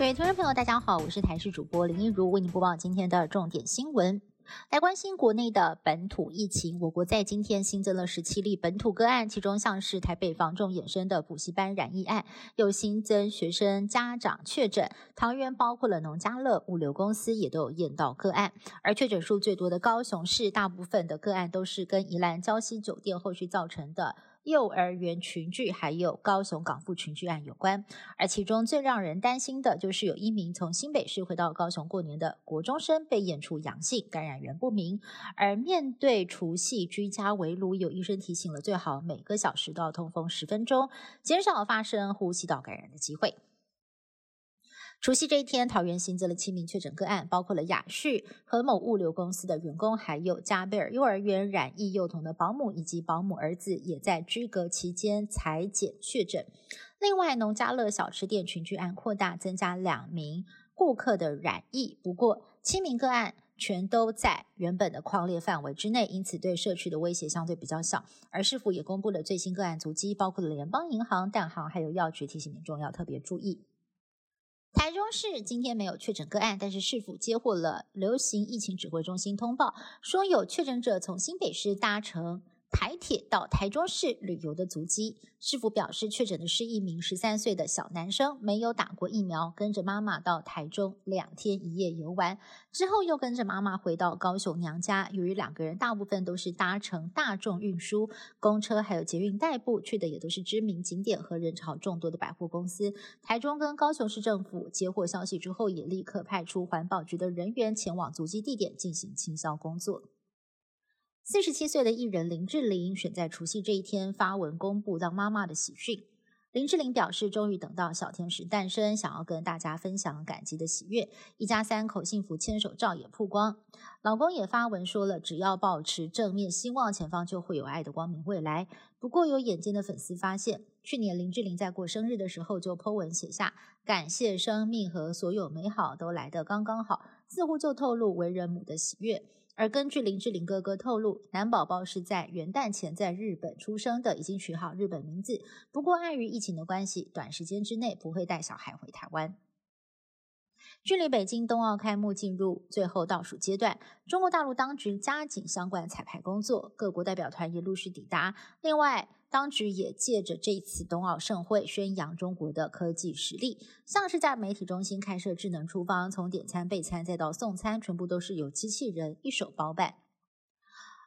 各位听众朋友，大家好，我是台视主播林一如，为您播报今天的重点新闻。来关心国内的本土疫情，我国在今天新增了十七例本土个案，其中像是台北防重衍生的补习班染疫案，又新增学生家长确诊。桃园包括了农家乐、物流公司也都有验到个案，而确诊数最多的高雄市，大部分的个案都是跟宜兰礁溪酒店后续造成的。幼儿园群聚，还有高雄港富群聚案有关，而其中最让人担心的就是有一名从新北市回到高雄过年的国中生被验出阳性，感染源不明。而面对除夕居家围炉，有医生提醒了，最好每个小时都要通风十分钟，减少发生呼吸道感染的机会。除夕这一天，桃园新增了七名确诊个案，包括了雅旭和某物流公司的员工，还有加贝尔幼儿园染疫幼童的保姆以及保姆儿子，也在居隔期间裁检确诊。另外，农家乐小吃店群聚案扩大，增加两名顾客的染疫，不过七名个案全都在原本的框列范围之内，因此对社区的威胁相对比较小。而市府也公布了最新个案足迹，包括了联邦银行、蛋行还有药局，提醒民众要特别注意。台中市今天没有确诊个案，但是市府接获了流行疫情指挥中心通报，说有确诊者从新北市搭乘。台铁到台中市旅游的足迹，市府表示确诊的是一名十三岁的小男生，没有打过疫苗，跟着妈妈到台中两天一夜游玩，之后又跟着妈妈回到高雄娘家。由于两个人大部分都是搭乘大众运输、公车还有捷运代步，去的也都是知名景点和人潮众多的百货公司。台中跟高雄市政府接获消息之后，也立刻派出环保局的人员前往足迹地点进行清消工作。四十七岁的艺人林志玲选在除夕这一天发文公布当妈妈的喜讯。林志玲表示，终于等到小天使诞生，想要跟大家分享感激的喜悦。一家三口幸福牵手照也曝光，老公也发文说了，只要保持正面希望，前方就会有爱的光明未来。不过有眼尖的粉丝发现，去年林志玲在过生日的时候就 po 文写下感谢生命和所有美好都来得刚刚好，似乎就透露为人母的喜悦。而根据林志玲哥哥透露，男宝宝是在元旦前在日本出生的，已经取好日本名字。不过碍于疫情的关系，短时间之内不会带小孩回台湾。距离北京冬奥开幕进入最后倒数阶段，中国大陆当局加紧相关彩排工作，各国代表团也陆续抵达。另外，当局也借着这次冬奥盛会宣扬中国的科技实力，像是在媒体中心开设智能厨房，从点餐、备餐再到送餐，全部都是由机器人一手包办。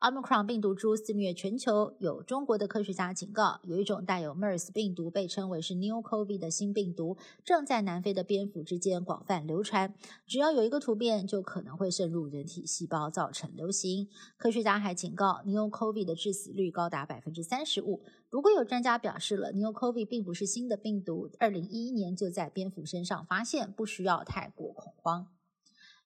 Omicron 病毒株肆虐全球，有中国的科学家警告，有一种带有 MERS 病毒，被称为是 New COVID 的新病毒，正在南非的蝙蝠之间广泛流传。只要有一个突变，就可能会渗入人体细胞，造成流行。科学家还警告，New COVID 的致死率高达百分之三十五。不过有专家表示了，New COVID 并不是新的病毒，二零一一年就在蝙蝠身上发现，不需要太过恐慌。